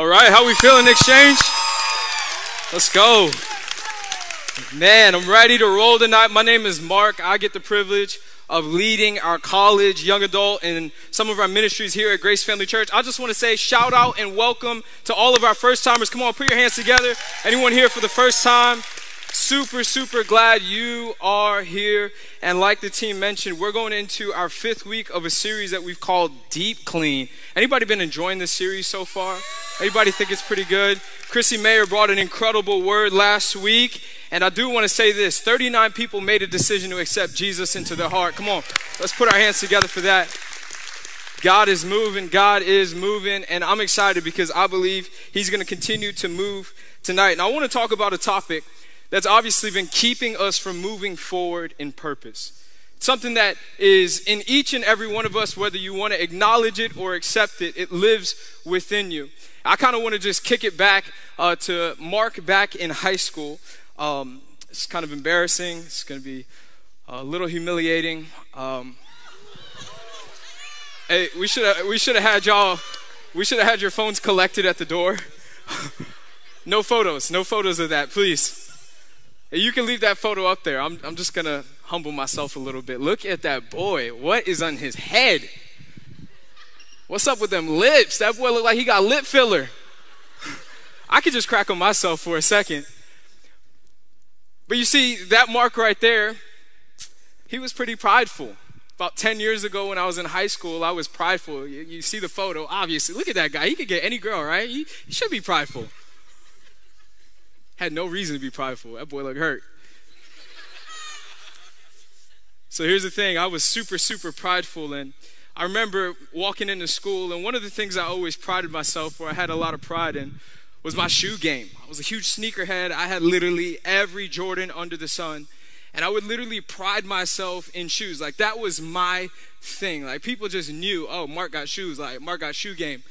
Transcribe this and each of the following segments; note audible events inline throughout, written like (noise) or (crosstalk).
All right, how we feeling, Exchange? Let's go. Man, I'm ready to roll tonight. My name is Mark. I get the privilege of leading our college, young adult, and some of our ministries here at Grace Family Church. I just want to say shout out and welcome to all of our first timers. Come on, put your hands together. Anyone here for the first time? Super, super glad you are here. And like the team mentioned, we're going into our fifth week of a series that we've called Deep Clean. Anybody been enjoying this series so far? Anybody think it's pretty good? Chrissy Mayer brought an incredible word last week. And I do want to say this 39 people made a decision to accept Jesus into their heart. Come on, let's put our hands together for that. God is moving, God is moving, and I'm excited because I believe He's going to continue to move tonight. And I want to talk about a topic that's obviously been keeping us from moving forward in purpose. Something that is in each and every one of us, whether you want to acknowledge it or accept it, it lives within you. I kind of want to just kick it back uh, to Mark back in high school. Um, it's kind of embarrassing. It's going to be a little humiliating. Um, hey, we should have we should have had y'all. We should have had your phones collected at the door. (laughs) no photos. No photos of that, please. You can leave that photo up there. I'm, I'm just going to humble myself a little bit. Look at that boy. What is on his head? What's up with them lips? That boy look like he got lip filler. (laughs) I could just crack on myself for a second. But you see, that mark right there, he was pretty prideful. About 10 years ago when I was in high school, I was prideful. You, you see the photo, obviously. Look at that guy. He could get any girl, right? He, he should be prideful. Had no reason to be prideful. That boy looked hurt. So here's the thing I was super, super prideful. And I remember walking into school, and one of the things I always prided myself for, I had a lot of pride in, was my shoe game. I was a huge sneakerhead. I had literally every Jordan under the sun. And I would literally pride myself in shoes. Like that was my thing. Like people just knew, oh, Mark got shoes. Like Mark got shoe game.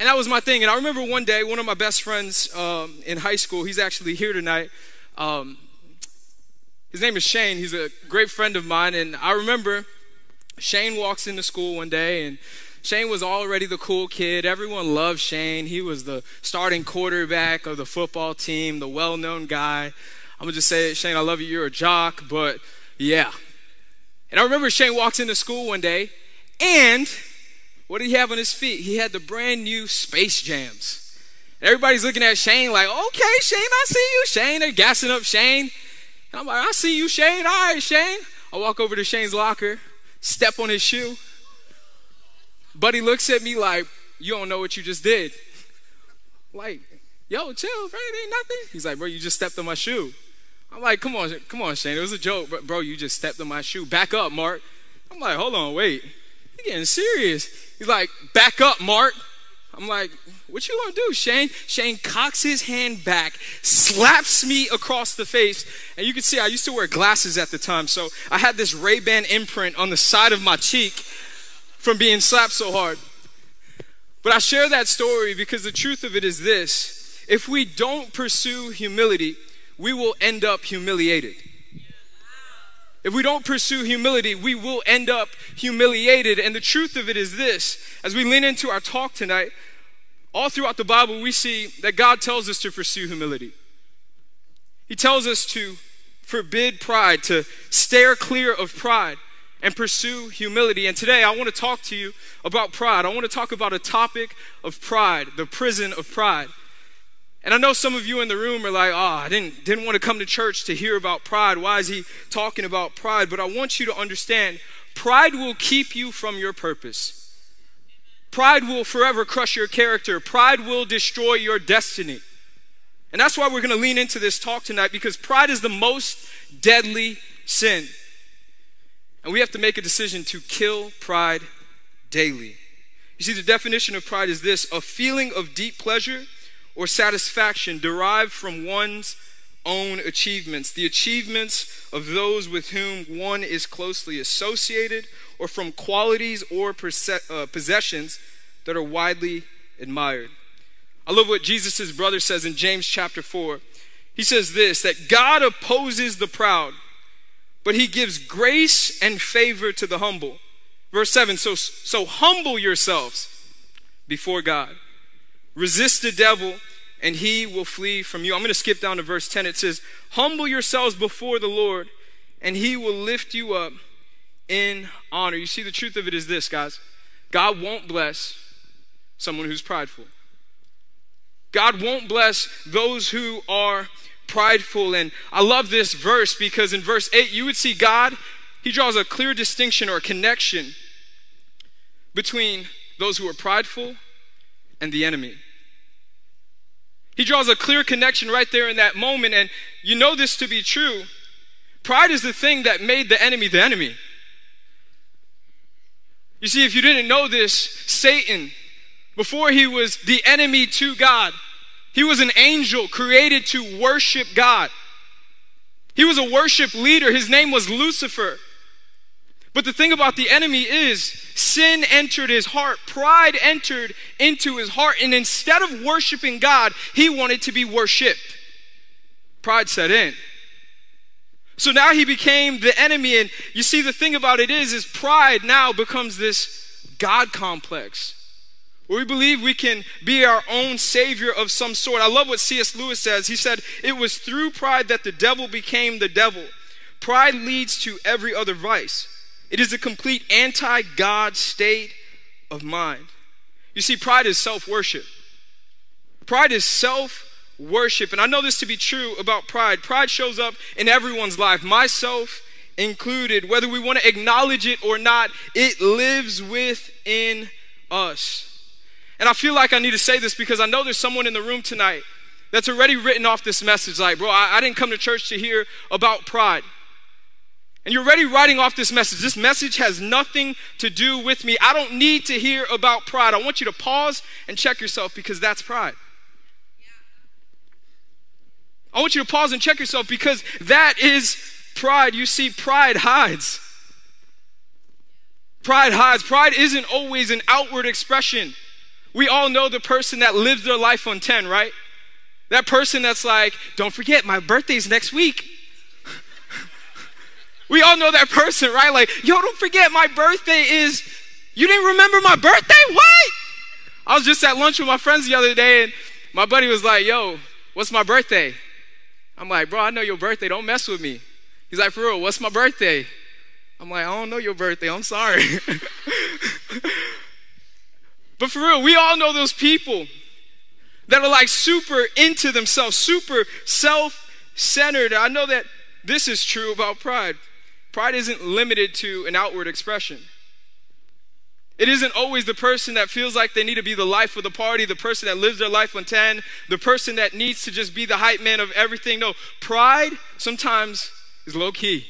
And that was my thing. And I remember one day, one of my best friends um, in high school, he's actually here tonight. Um, his name is Shane. He's a great friend of mine. And I remember Shane walks into school one day and Shane was already the cool kid. Everyone loved Shane. He was the starting quarterback of the football team, the well known guy. I'm going to just say, it, Shane, I love you. You're a jock, but yeah. And I remember Shane walks into school one day and what did he have on his feet? He had the brand new Space Jams. Everybody's looking at Shane like, okay, Shane, I see you. Shane, they're gassing up Shane. And I'm like, I see you, Shane. All right, Shane. I walk over to Shane's locker, step on his shoe. Buddy looks at me like, you don't know what you just did. Like, yo, chill, bro, it ain't nothing. He's like, bro, you just stepped on my shoe. I'm like, come on, come on, Shane. It was a joke, bro, you just stepped on my shoe. Back up, Mark. I'm like, hold on, wait. Getting serious. He's like, back up, Mark. I'm like, what you gonna do, Shane? Shane cocks his hand back, slaps me across the face, and you can see I used to wear glasses at the time, so I had this Ray-Ban imprint on the side of my cheek from being slapped so hard. But I share that story because the truth of it is this: if we don't pursue humility, we will end up humiliated. If we don't pursue humility, we will end up humiliated. And the truth of it is this as we lean into our talk tonight, all throughout the Bible, we see that God tells us to pursue humility. He tells us to forbid pride, to steer clear of pride and pursue humility. And today I want to talk to you about pride. I want to talk about a topic of pride, the prison of pride. And I know some of you in the room are like, oh, I didn't, didn't want to come to church to hear about pride. Why is he talking about pride? But I want you to understand pride will keep you from your purpose. Pride will forever crush your character. Pride will destroy your destiny. And that's why we're going to lean into this talk tonight because pride is the most deadly sin. And we have to make a decision to kill pride daily. You see, the definition of pride is this a feeling of deep pleasure or satisfaction derived from one's own achievements, the achievements of those with whom one is closely associated, or from qualities or uh, possessions that are widely admired. I love what Jesus' brother says in James chapter 4. He says this that God opposes the proud, but he gives grace and favor to the humble. Verse 7 So, so humble yourselves before God Resist the devil, and he will flee from you. I'm going to skip down to verse 10. It says, Humble yourselves before the Lord, and he will lift you up in honor. You see, the truth of it is this, guys God won't bless someone who's prideful. God won't bless those who are prideful. And I love this verse because in verse 8, you would see God, He draws a clear distinction or connection between those who are prideful and the enemy. He draws a clear connection right there in that moment. And you know this to be true. Pride is the thing that made the enemy the enemy. You see, if you didn't know this, Satan, before he was the enemy to God, he was an angel created to worship God. He was a worship leader. His name was Lucifer. But the thing about the enemy is sin entered his heart, pride entered into his heart, and instead of worshiping God, he wanted to be worshiped. Pride set in. So now he became the enemy, and you see, the thing about it is, is pride now becomes this God complex. Where we believe we can be our own savior of some sort. I love what C.S. Lewis says. He said, It was through pride that the devil became the devil. Pride leads to every other vice. It is a complete anti God state of mind. You see, pride is self worship. Pride is self worship. And I know this to be true about pride. Pride shows up in everyone's life, myself included. Whether we want to acknowledge it or not, it lives within us. And I feel like I need to say this because I know there's someone in the room tonight that's already written off this message like, bro, I, I didn't come to church to hear about pride. And you're already writing off this message. This message has nothing to do with me. I don't need to hear about pride. I want you to pause and check yourself because that's pride. I want you to pause and check yourself because that is pride. You see, pride hides. Pride hides. Pride isn't always an outward expression. We all know the person that lives their life on 10, right? That person that's like, don't forget, my birthday's next week. We all know that person, right? Like, yo, don't forget my birthday is, you didn't remember my birthday? What? I was just at lunch with my friends the other day and my buddy was like, yo, what's my birthday? I'm like, bro, I know your birthday. Don't mess with me. He's like, for real, what's my birthday? I'm like, I don't know your birthday. I'm sorry. (laughs) but for real, we all know those people that are like super into themselves, super self centered. I know that this is true about pride. Pride isn't limited to an outward expression. It isn't always the person that feels like they need to be the life of the party, the person that lives their life on 10, the person that needs to just be the hype man of everything. No, pride sometimes is low key.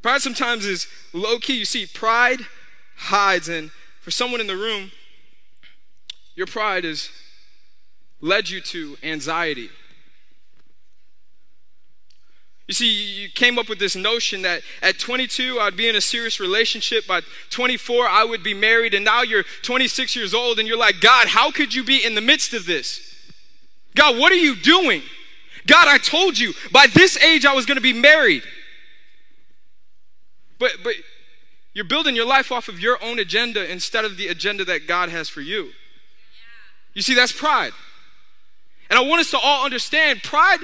Pride sometimes is low key. You see, pride hides. And for someone in the room, your pride has led you to anxiety. You see, you came up with this notion that at 22, I'd be in a serious relationship. By 24, I would be married. And now you're 26 years old and you're like, God, how could you be in the midst of this? God, what are you doing? God, I told you by this age I was going to be married. But, but you're building your life off of your own agenda instead of the agenda that God has for you. You see, that's pride. And I want us to all understand pride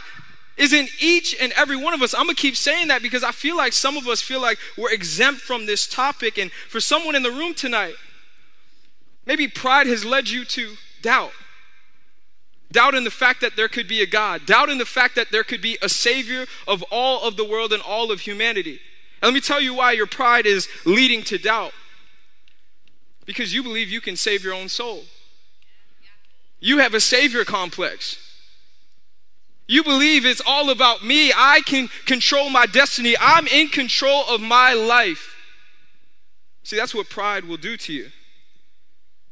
is in each and every one of us. I'm gonna keep saying that because I feel like some of us feel like we're exempt from this topic. And for someone in the room tonight, maybe pride has led you to doubt. Doubt in the fact that there could be a God, doubt in the fact that there could be a Savior of all of the world and all of humanity. And let me tell you why your pride is leading to doubt. Because you believe you can save your own soul. You have a Savior complex. You believe it's all about me. I can control my destiny. I'm in control of my life. See, that's what pride will do to you.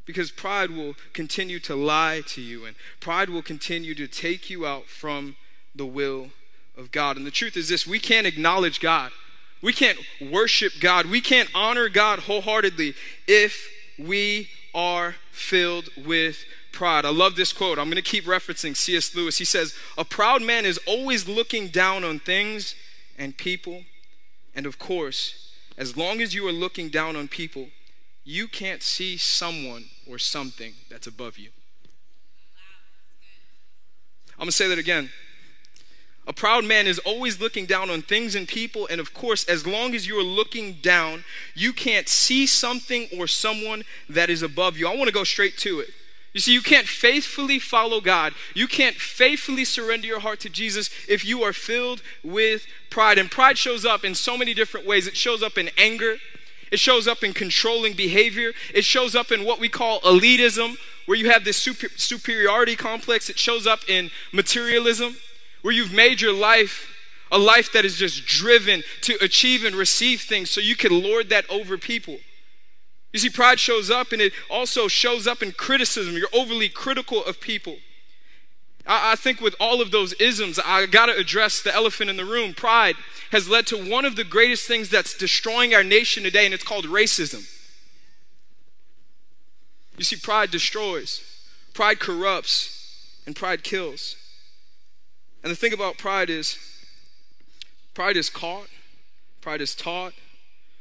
Because pride will continue to lie to you, and pride will continue to take you out from the will of God. And the truth is this we can't acknowledge God, we can't worship God, we can't honor God wholeheartedly if we are filled with pride. I love this quote. I'm going to keep referencing C.S. Lewis. He says, A proud man is always looking down on things and people. And of course, as long as you are looking down on people, you can't see someone or something that's above you. I'm gonna say that again. A proud man is always looking down on things and people, and of course, as long as you're looking down, you can't see something or someone that is above you. I wanna go straight to it. You see, you can't faithfully follow God. You can't faithfully surrender your heart to Jesus if you are filled with pride. And pride shows up in so many different ways. It shows up in anger, it shows up in controlling behavior, it shows up in what we call elitism, where you have this super, superiority complex. It shows up in materialism, where you've made your life a life that is just driven to achieve and receive things so you can lord that over people. You see, pride shows up and it also shows up in criticism. You're overly critical of people. I, I think with all of those isms, I got to address the elephant in the room. Pride has led to one of the greatest things that's destroying our nation today, and it's called racism. You see, pride destroys, pride corrupts, and pride kills. And the thing about pride is, pride is caught, pride is taught,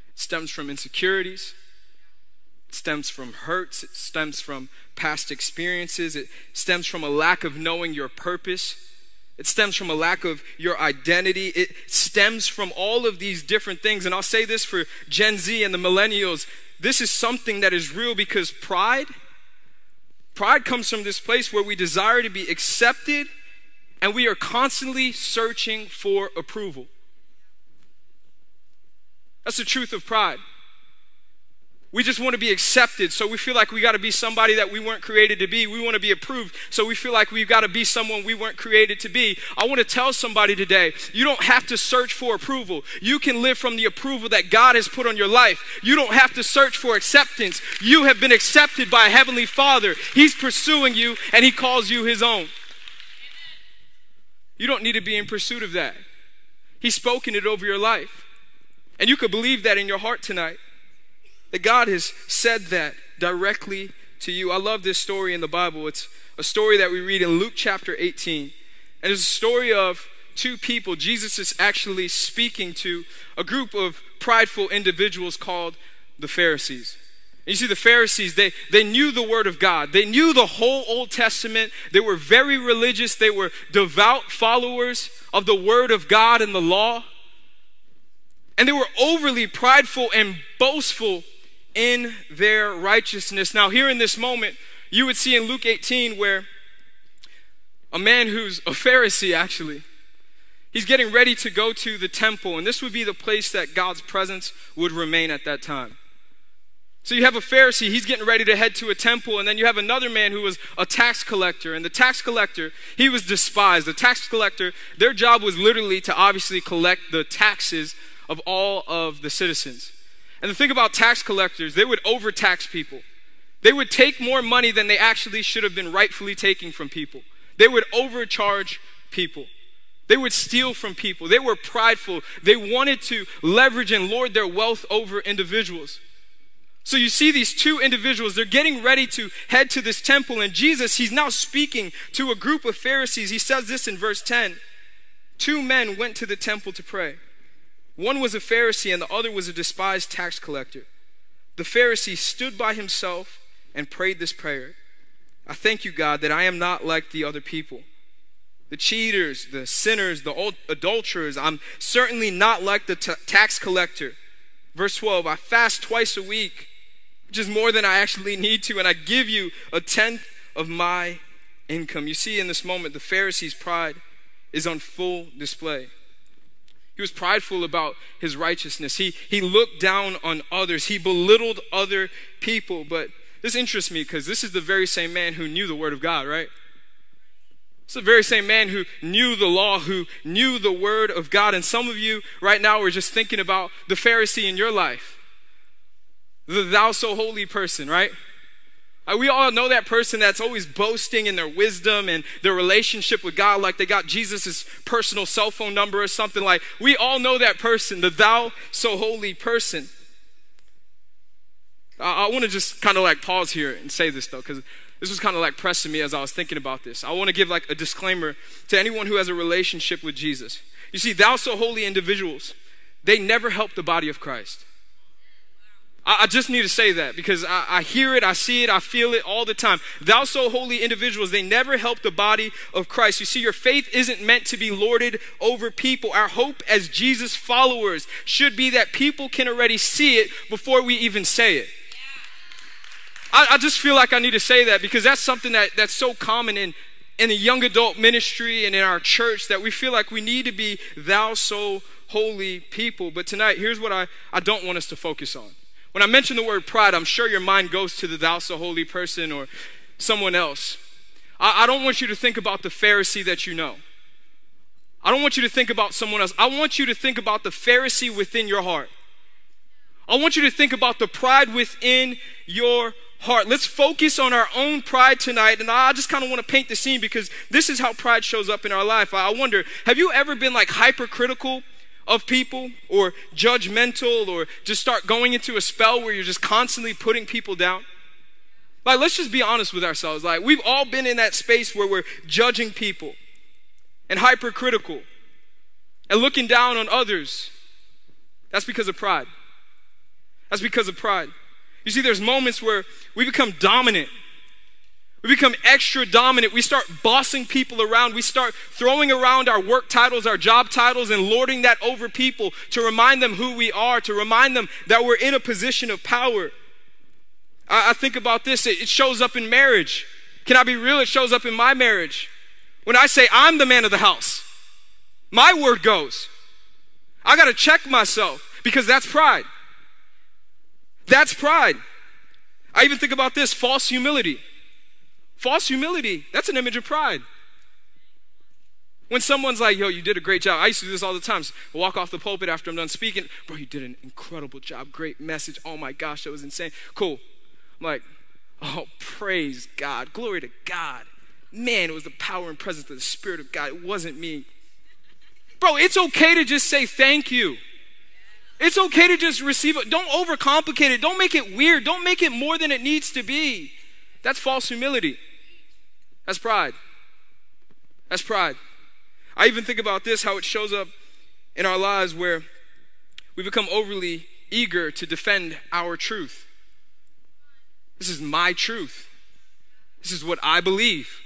it stems from insecurities, it stems from hurts, it stems from past experiences, it stems from a lack of knowing your purpose. It stems from a lack of your identity. It stems from all of these different things. And I'll say this for Gen Z and the millennials this is something that is real because pride, pride comes from this place where we desire to be accepted and we are constantly searching for approval. That's the truth of pride. We just want to be accepted, so we feel like we got to be somebody that we weren't created to be. We want to be approved, so we feel like we've got to be someone we weren't created to be. I want to tell somebody today you don't have to search for approval. You can live from the approval that God has put on your life. You don't have to search for acceptance. You have been accepted by a Heavenly Father. He's pursuing you, and He calls you His own. You don't need to be in pursuit of that. He's spoken it over your life. And you could believe that in your heart tonight. That God has said that directly to you. I love this story in the Bible. It's a story that we read in Luke chapter 18. And it's a story of two people. Jesus is actually speaking to a group of prideful individuals called the Pharisees. You see, the Pharisees, they, they knew the Word of God. They knew the whole Old Testament. They were very religious. They were devout followers of the Word of God and the law. And they were overly prideful and boastful in their righteousness. Now, here in this moment, you would see in Luke 18 where a man who's a Pharisee actually, he's getting ready to go to the temple, and this would be the place that God's presence would remain at that time. So you have a Pharisee, he's getting ready to head to a temple, and then you have another man who was a tax collector. And the tax collector, he was despised. The tax collector, their job was literally to obviously collect the taxes of all of the citizens. And the thing about tax collectors, they would overtax people. They would take more money than they actually should have been rightfully taking from people. They would overcharge people. They would steal from people. They were prideful. They wanted to leverage and lord their wealth over individuals. So you see these two individuals, they're getting ready to head to this temple, and Jesus, he's now speaking to a group of Pharisees. He says this in verse 10 Two men went to the temple to pray. One was a Pharisee, and the other was a despised tax collector. The Pharisee stood by himself and prayed this prayer I thank you, God, that I am not like the other people. The cheaters, the sinners, the adulterers. I'm certainly not like the t- tax collector. Verse 12 I fast twice a week, which is more than I actually need to, and I give you a tenth of my income. You see, in this moment, the Pharisee's pride is on full display. He was prideful about his righteousness. He, he looked down on others. He belittled other people. But this interests me because this is the very same man who knew the Word of God, right? It's the very same man who knew the law, who knew the Word of God. And some of you right now are just thinking about the Pharisee in your life, the thou so holy person, right? Uh, we all know that person that's always boasting in their wisdom and their relationship with God, like they got Jesus' personal cell phone number or something like. We all know that person, the thou so holy person. I, I want to just kind of like pause here and say this though, because this was kind of like pressing me as I was thinking about this. I want to give like a disclaimer to anyone who has a relationship with Jesus. You see, thou so holy individuals, they never help the body of Christ. I, just need to say that because I, I, hear it, I see it, I feel it all the time. Thou so holy individuals, they never help the body of Christ. You see, your faith isn't meant to be lorded over people. Our hope as Jesus followers should be that people can already see it before we even say it. I, I just feel like I need to say that because that's something that, that's so common in, in the young adult ministry and in our church that we feel like we need to be thou so holy people. But tonight, here's what I, I don't want us to focus on. When I mention the word pride, I'm sure your mind goes to the thou so holy person or someone else. I, I don't want you to think about the Pharisee that you know. I don't want you to think about someone else. I want you to think about the Pharisee within your heart. I want you to think about the pride within your heart. Let's focus on our own pride tonight. And I just kind of want to paint the scene because this is how pride shows up in our life. I wonder, have you ever been like hypercritical of people or judgmental or just start going into a spell where you're just constantly putting people down? Like, let's just be honest with ourselves. Like, we've all been in that space where we're judging people and hypercritical and looking down on others. That's because of pride. That's because of pride. You see, there's moments where we become dominant. We become extra dominant. We start bossing people around. We start throwing around our work titles, our job titles, and lording that over people to remind them who we are, to remind them that we're in a position of power. I, I think about this, it, it shows up in marriage. Can I be real? It shows up in my marriage. When I say I'm the man of the house, my word goes. I got to check myself because that's pride. That's pride. I even think about this false humility. False humility, that's an image of pride. When someone's like, yo, you did a great job. I used to do this all the time. So walk off the pulpit after I'm done speaking. Bro, you did an incredible job. Great message. Oh my gosh, that was insane. Cool. I'm like, oh, praise God. Glory to God. Man, it was the power and presence of the Spirit of God. It wasn't me. Bro, it's okay to just say thank you. It's okay to just receive it. Don't overcomplicate it. Don't make it weird. Don't make it more than it needs to be. That's false humility. That's pride. That's pride. I even think about this how it shows up in our lives where we become overly eager to defend our truth. This is my truth. This is what I believe.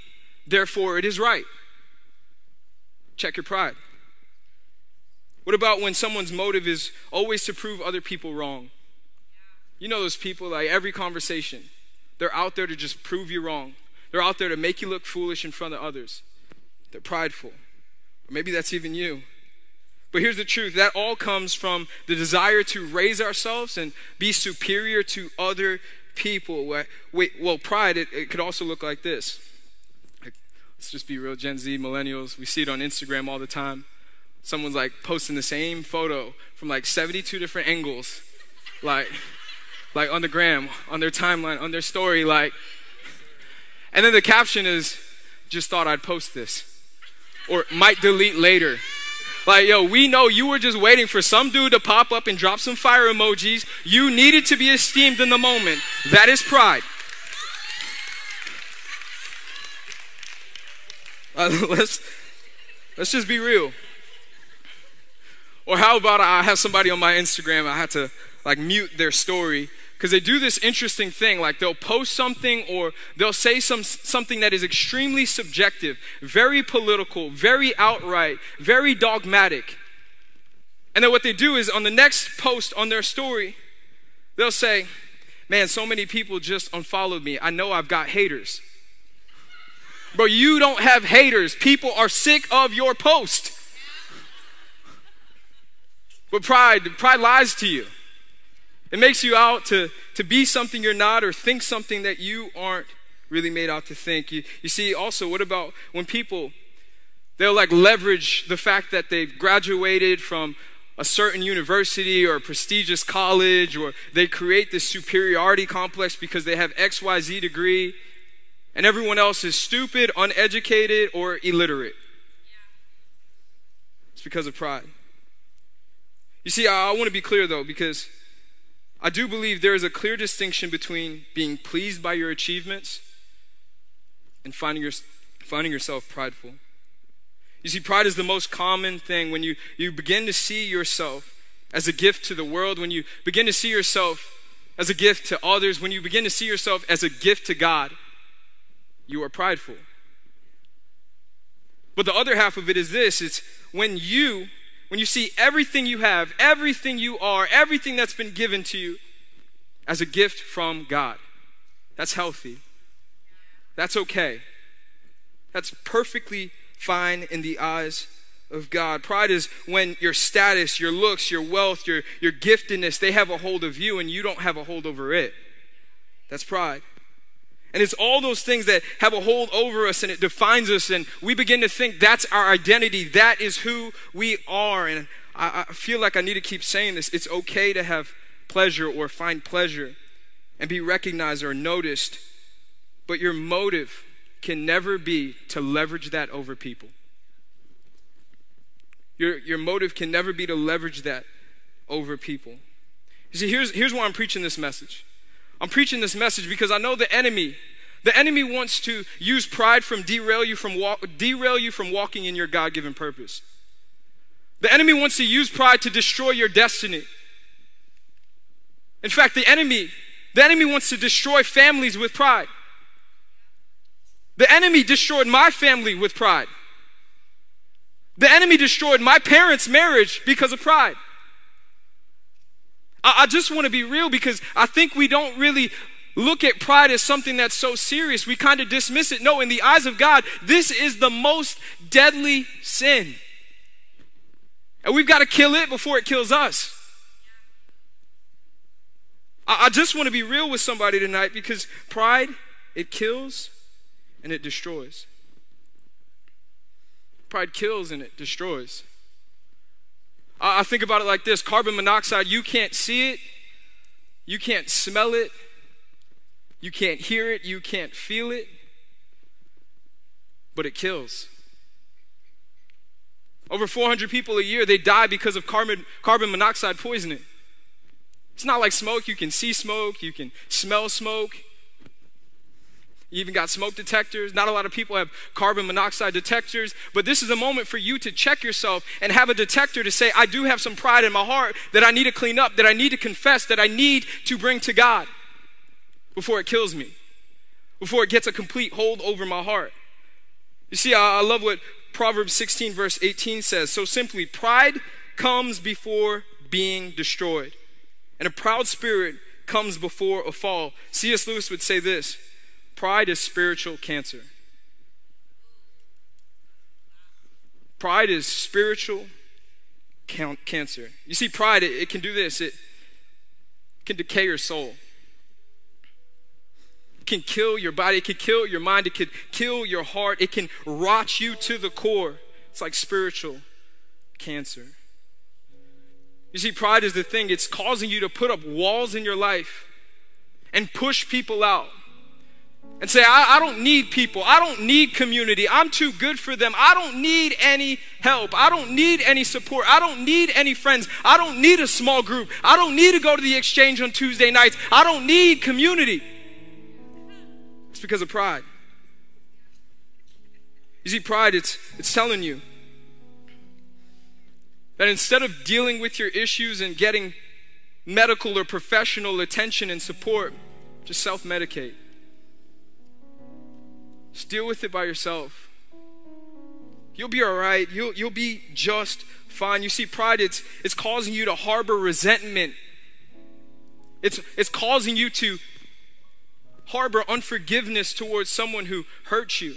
Therefore, it is right. Check your pride. What about when someone's motive is always to prove other people wrong? You know those people, like every conversation, they're out there to just prove you wrong. They're out there to make you look foolish in front of others. They're prideful. Or maybe that's even you. But here's the truth that all comes from the desire to raise ourselves and be superior to other people. Well, pride, it, it could also look like this. Let's just be real Gen Z, millennials. We see it on Instagram all the time someone's like posting the same photo from like 72 different angles, like, like on the gram, on their timeline, on their story, like, and then the caption is, just thought I'd post this, or might delete later. Like, yo, we know you were just waiting for some dude to pop up and drop some fire emojis. You needed to be esteemed in the moment. That is pride. (laughs) Uh, let's let's just be real. Or how about I have somebody on my Instagram, I had to like mute their story because they do this interesting thing like they'll post something or they'll say some something that is extremely subjective, very political, very outright, very dogmatic. And then what they do is on the next post on their story, they'll say, "Man, so many people just unfollowed me. I know I've got haters." Bro, you don't have haters. People are sick of your post. But pride, pride lies to you. It makes you out to, to be something you're not or think something that you aren't really made out to think. You, you see, also, what about when people, they'll like leverage the fact that they've graduated from a certain university or a prestigious college, or they create this superiority complex because they have XYZ degree, and everyone else is stupid, uneducated, or illiterate. It's because of pride. You see, I, I want to be clear though, because I do believe there is a clear distinction between being pleased by your achievements and finding, your, finding yourself prideful. You see, pride is the most common thing when you, you begin to see yourself as a gift to the world, when you begin to see yourself as a gift to others, when you begin to see yourself as a gift to God, you are prideful. But the other half of it is this it's when you when you see everything you have, everything you are, everything that's been given to you as a gift from God. That's healthy. That's okay. That's perfectly fine in the eyes of God. Pride is when your status, your looks, your wealth, your, your giftedness, they have a hold of you and you don't have a hold over it. That's pride. And it's all those things that have a hold over us and it defines us, and we begin to think that's our identity. That is who we are. And I, I feel like I need to keep saying this. It's okay to have pleasure or find pleasure and be recognized or noticed, but your motive can never be to leverage that over people. Your, your motive can never be to leverage that over people. You see, here's, here's why I'm preaching this message. I'm preaching this message because I know the enemy, the enemy wants to use pride from derail you from walk, derail you from walking in your God-given purpose. The enemy wants to use pride to destroy your destiny. In fact, the enemy, the enemy wants to destroy families with pride. The enemy destroyed my family with pride. The enemy destroyed my parents' marriage because of pride. I, I just want to be real because I think we don't really look at pride as something that's so serious. We kind of dismiss it. No, in the eyes of God, this is the most deadly sin. And we've got to kill it before it kills us. I, I just want to be real with somebody tonight because pride, it kills and it destroys. Pride kills and it destroys. I think about it like this. Carbon monoxide, you can't see it, you can't smell it, you can't hear it, you can't feel it, but it kills. Over 400 people a year, they die because of carbon, carbon monoxide poisoning. It's not like smoke. You can see smoke, you can smell smoke, you even got smoke detectors. Not a lot of people have carbon monoxide detectors, but this is a moment for you to check yourself and have a detector to say, I do have some pride in my heart that I need to clean up, that I need to confess, that I need to bring to God before it kills me, before it gets a complete hold over my heart. You see, I, love what Proverbs 16, verse 18 says. So simply, pride comes before being destroyed, and a proud spirit comes before a fall. C.S. Lewis would say this. Pride is spiritual cancer. Pride is spiritual cancer. You see, pride, it, it, can do this it can decay your soul, it can kill your body, it can kill your mind, it can kill your heart, it can rot you to the core. It's like spiritual cancer. You see, pride is the thing, it's causing you to put up walls in your life and push people out and say, I, I, don't need people. I don't need community. I'm too good for them. I don't need any help. I don't need any support. I don't need any friends. I don't need a small group. I don't need to go to the exchange on Tuesday nights. I don't need community. It's because of pride. You see, pride, it's, it's telling you that instead of dealing with your issues and getting medical or professional attention and support, just self medicate. Just deal with it by yourself. You'll be all right. You'll, you'll be just fine. You see, pride, it's, it's causing you to harbor resentment. It's, it's causing you to harbor unforgiveness towards someone who hurt you,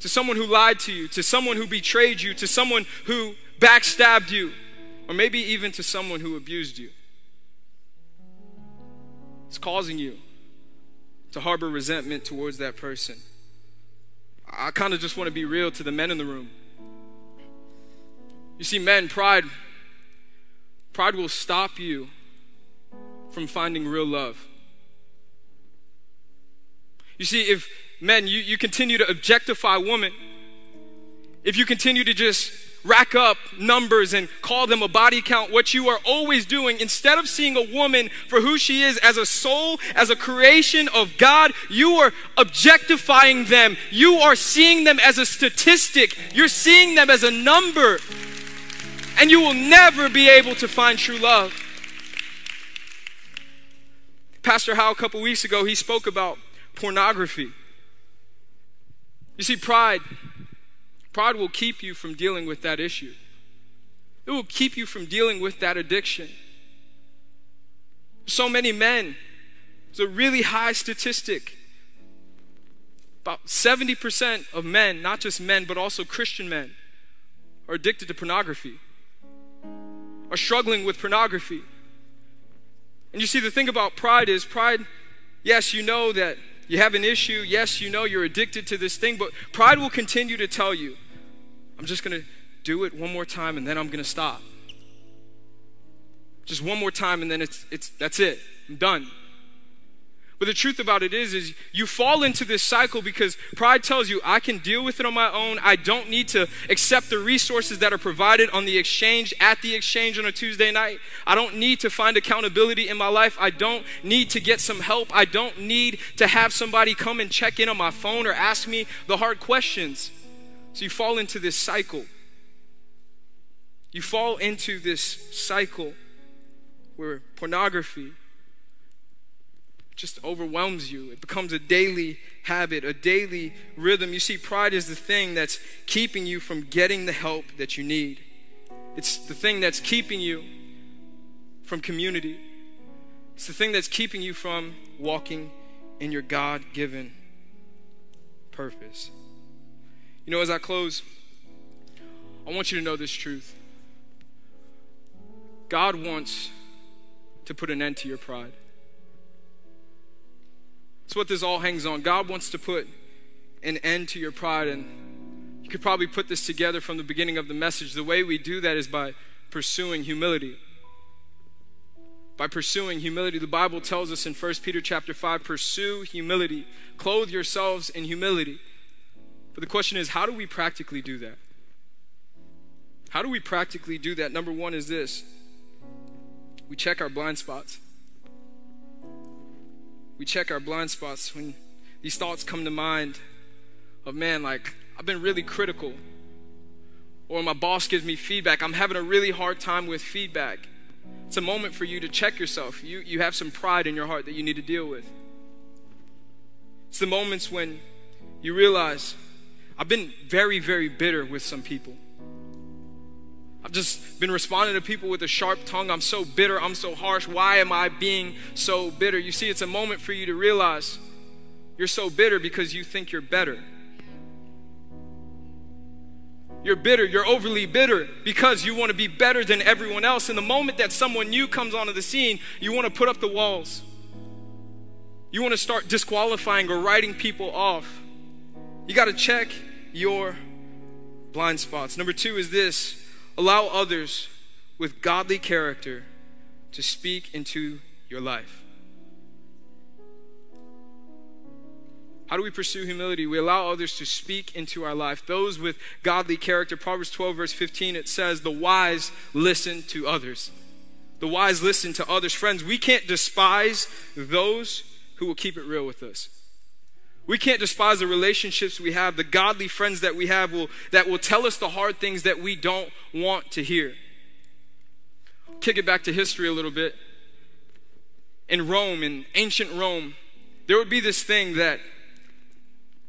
to someone who lied to you, to someone who betrayed you, to someone who backstabbed you, or maybe even to someone who abused you. It's causing you to harbor resentment towards that person. I kind of just want to be real to the men in the room. You see, men, pride, pride will stop you from finding real love. You see, if men, you, you continue to objectify women, if you continue to just rack up numbers and call them a body count. What you are always doing, instead of seeing a woman for who she is as a soul, as a creation of God, you are objectifying them. You are seeing them as a statistic. You're seeing them as a number. And you will never be able to find true love. Pastor Howe, a couple weeks ago, he spoke about pornography. You see, pride, pride will keep you from dealing with that issue. It will keep you from dealing with that addiction. So many men, it's a really high statistic. About 70% of men, not just men, but also Christian men, are addicted to pornography, are struggling with pornography. And you see, the thing about pride is pride, yes, you know that you have an issue. Yes, you know you're addicted to this thing, but pride will continue to tell you, I'm just going to do it one more time and then I'm going to stop. Just one more time and then it's, it's, that's it. I'm done. But the truth about it is, is you fall into this cycle because pride tells you, I can deal with it on my own. I don't need to accept the resources that are provided on the exchange, at the exchange on a Tuesday night. I don't need to find accountability in my life. I don't need to get some help. I don't need to have somebody come and check in on my phone or ask me the hard questions. So you fall into this cycle. You fall into this cycle where pornography, just overwhelms you. It becomes a daily habit, a daily rhythm. You see, pride is the thing that's keeping you from getting the help that you need. It's the thing that's keeping you from community. It's the thing that's keeping you from walking in your God given purpose. You know, as I close, I want you to know this truth God wants to put an end to your pride. That's what this all hangs on. God wants to put an end to your pride. And you could probably put this together from the beginning of the message. The way we do that is by pursuing humility. By pursuing humility. The Bible tells us in 1 Peter chapter 5, pursue humility. Clothe yourselves in humility. But the question is, how do we practically do that? How do we practically do that? Number one is this we check our blind spots we check our blind spots when these thoughts come to mind of man, like, I've been really critical. Or my boss gives me feedback. I'm having a really hard time with feedback. It's a moment for you to check yourself. You, you have some pride in your heart that you need to deal with. It's the moments when you realize I've been very, very bitter with some people. I've just been responding to people with a sharp tongue. I'm so bitter. I'm so harsh. Why am I being so bitter? You see, it's a moment for you to realize you're so bitter because you think you're better. You're bitter. You're overly bitter because you want to be better than everyone else. And the moment that someone new comes onto the scene, you want to put up the walls. You want to start disqualifying or writing people off. You got to check your blind spots. Number two is this Allow others with godly character to speak into your life. How do we pursue humility? We allow others to speak into our life. Those with godly character. Proverbs 12, verse 15, it says, The wise listen to others. The wise listen to others. Friends, we can't despise those who will keep it real with us. We can't despise the relationships we have, the godly friends that we have will, that will tell us the hard things that we don't want to hear. Kick it back to history a little bit. In Rome, in ancient Rome, there would be this thing that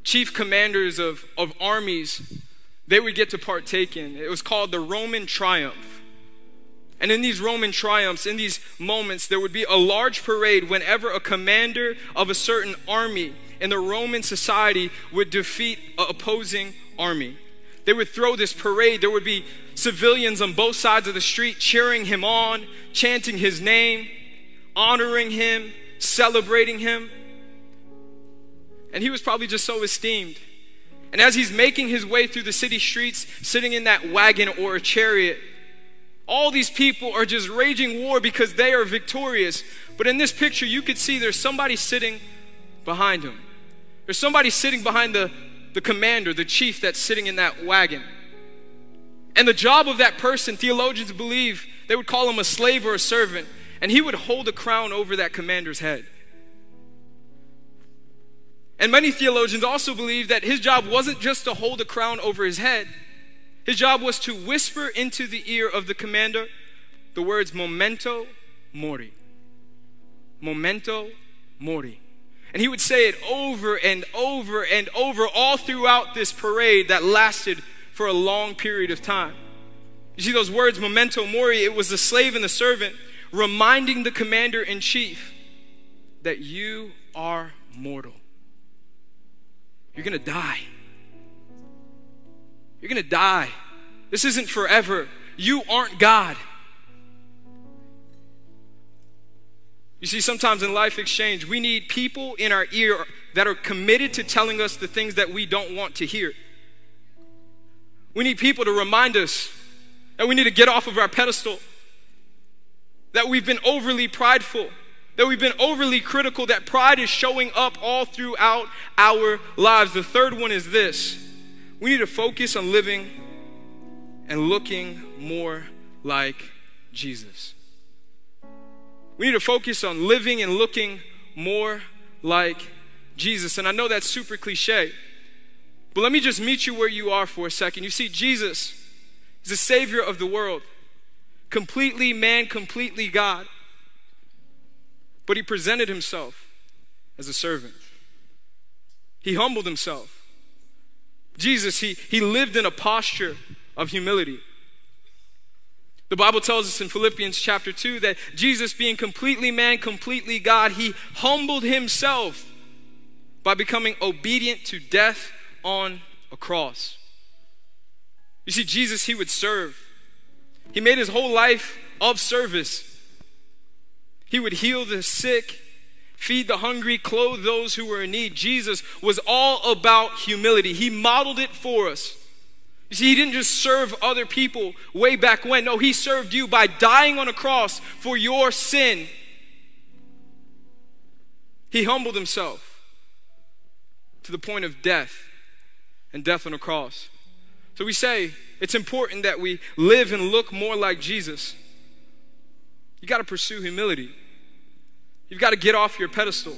chief commanders of, of armies they would get to partake in. It was called the Roman triumph. And in these Roman triumphs, in these moments, there would be a large parade whenever a commander of a certain army in the Roman society would defeat an opposing army. They would throw this parade. There would be civilians on both sides of the street cheering him on, chanting his name, honoring him, celebrating him. And he was probably just so esteemed. And as he's making his way through the city streets, sitting in that wagon or a chariot, all these people are just raging war because they are victorious. But in this picture, you could see there's somebody sitting behind him. There's somebody sitting behind the, the commander, the chief that's sitting in that wagon. And the job of that person, theologians believe, they would call him a slave or a servant, and he would hold a crown over that commander's head. And many theologians also believe that his job wasn't just to hold a crown over his head, his job was to whisper into the ear of the commander the words memento mori. Memento mori. And he would say it over and over and over all throughout this parade that lasted for a long period of time. You see those words, memento mori, it was the slave and the servant reminding the commander in chief that you are mortal. You're gonna die. You're gonna die. This isn't forever. You aren't God. You see, sometimes in life exchange, we need people in our ear that are committed to telling us the things that we don't want to hear. We need people to remind us that we need to get off of our pedestal, that we've been overly prideful, that we've been overly critical, that pride is showing up all throughout our lives. The third one is this we need to focus on living and looking more like Jesus. We need to focus on living and looking more like Jesus. And I know that's super cliche, but let me just meet you where you are for a second. You see, Jesus is the Savior of the world, completely man, completely God. But he presented himself as a servant, he humbled himself. Jesus, he, he lived in a posture of humility. The Bible tells us in Philippians chapter 2 that Jesus, being completely man, completely God, he humbled himself by becoming obedient to death on a cross. You see, Jesus, he would serve. He made his whole life of service. He would heal the sick, feed the hungry, clothe those who were in need. Jesus was all about humility. He modeled it for us. You see, he didn't just serve other people way back when. No, he served you by dying on a cross for your sin. He humbled himself to the point of death and death on a cross. So we say it's important that we live and look more like Jesus. You got to pursue humility. You've got to get off your pedestal.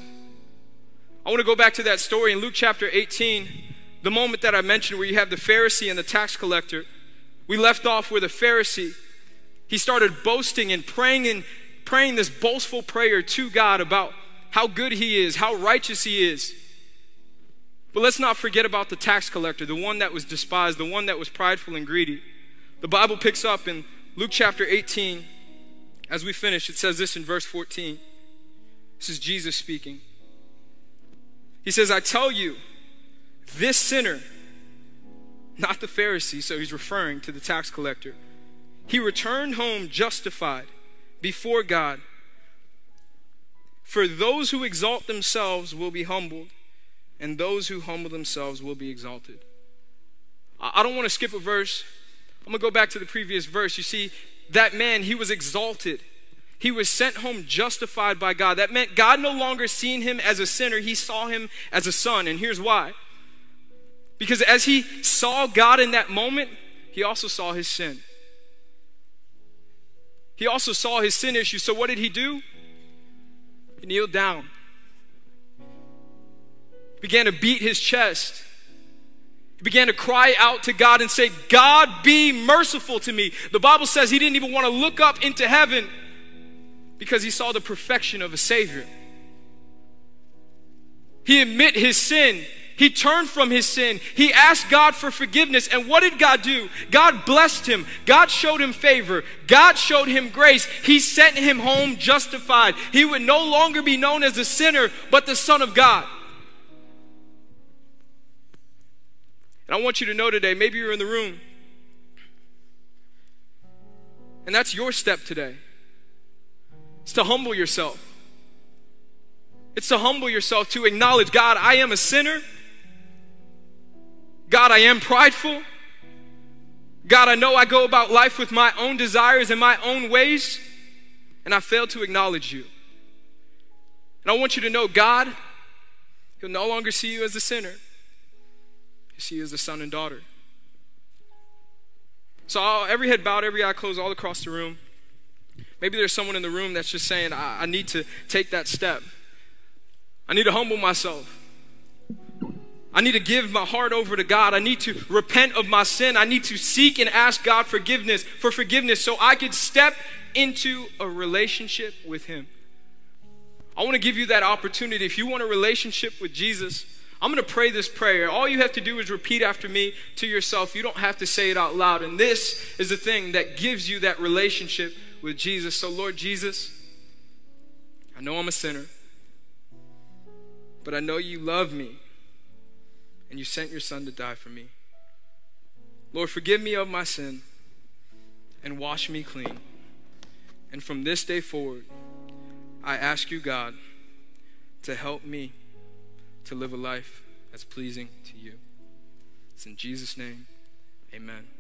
I want to go back to that story in Luke chapter 18 the moment that I mentioned where you have the Pharisee and the tax collector, we left off where the Pharisee, he started boasting and praying and praying this boastful prayer to God about how good he is, how righteous he is. But let's not forget about the tax collector, the one that was despised, the one that was prideful and greedy. The Bible picks up in Luke chapter 18. As we finish, it says this in verse 14. This is Jesus speaking. He says, I tell you, this sinner, not the Pharisee, so he's referring to the tax collector, he returned home justified before God. For those who exalt themselves will be humbled, and those who humble themselves will be exalted. I don't want to skip a verse. I'm going to go back to the previous verse. You see, that man, he was exalted. He was sent home justified by God. That meant God no longer seen him as a sinner, he saw him as a son. And here's why because as he saw God in that moment, he also saw his sin. He also saw his sin issue. So, what did he do? He kneeled down, began to beat his chest. He began to cry out to God and say, God, be merciful to me. The Bible says he didn't even want to look up into heaven because he saw the perfection of a Savior. He admit his sin he turned from his sin. He asked God for forgiveness. And what did God do? God blessed him. God showed him favor. God showed him grace. He sent him home justified. He would no longer be known as a sinner, but the Son of God. And I want you to know today, maybe you're in the room, and that's your step today. It's to humble yourself. It's to humble yourself, to acknowledge, God, I am a sinner. God, I am prideful. God, I know I go about life with my own desires and my own ways, and I fail to acknowledge you. And I want you to know, God, He'll no longer see you as a sinner, He'll see you as a son and daughter. So, I'll, every head bowed, every eye closed, all across the room. Maybe there's someone in the room that's just saying, I, I need to take that step. I need to humble myself. I need to give my heart over to God. I need to repent of my sin. I need to seek and ask God forgiveness for forgiveness so I could step into a relationship with him. I want to give you that opportunity. If you want a relationship with Jesus, I'm going to pray this prayer. All you have to do is repeat after me to yourself. You don't have to say it out loud. And this is the thing that gives you that relationship with Jesus. So, Lord Jesus, I know I'm a sinner, but I know you love me and you sent your son to die for me. Lord, forgive me of my sin and wash me clean. And from this day forward, I ask you, God, to help me to live a life that's pleasing to you. It's in Jesus' name, amen.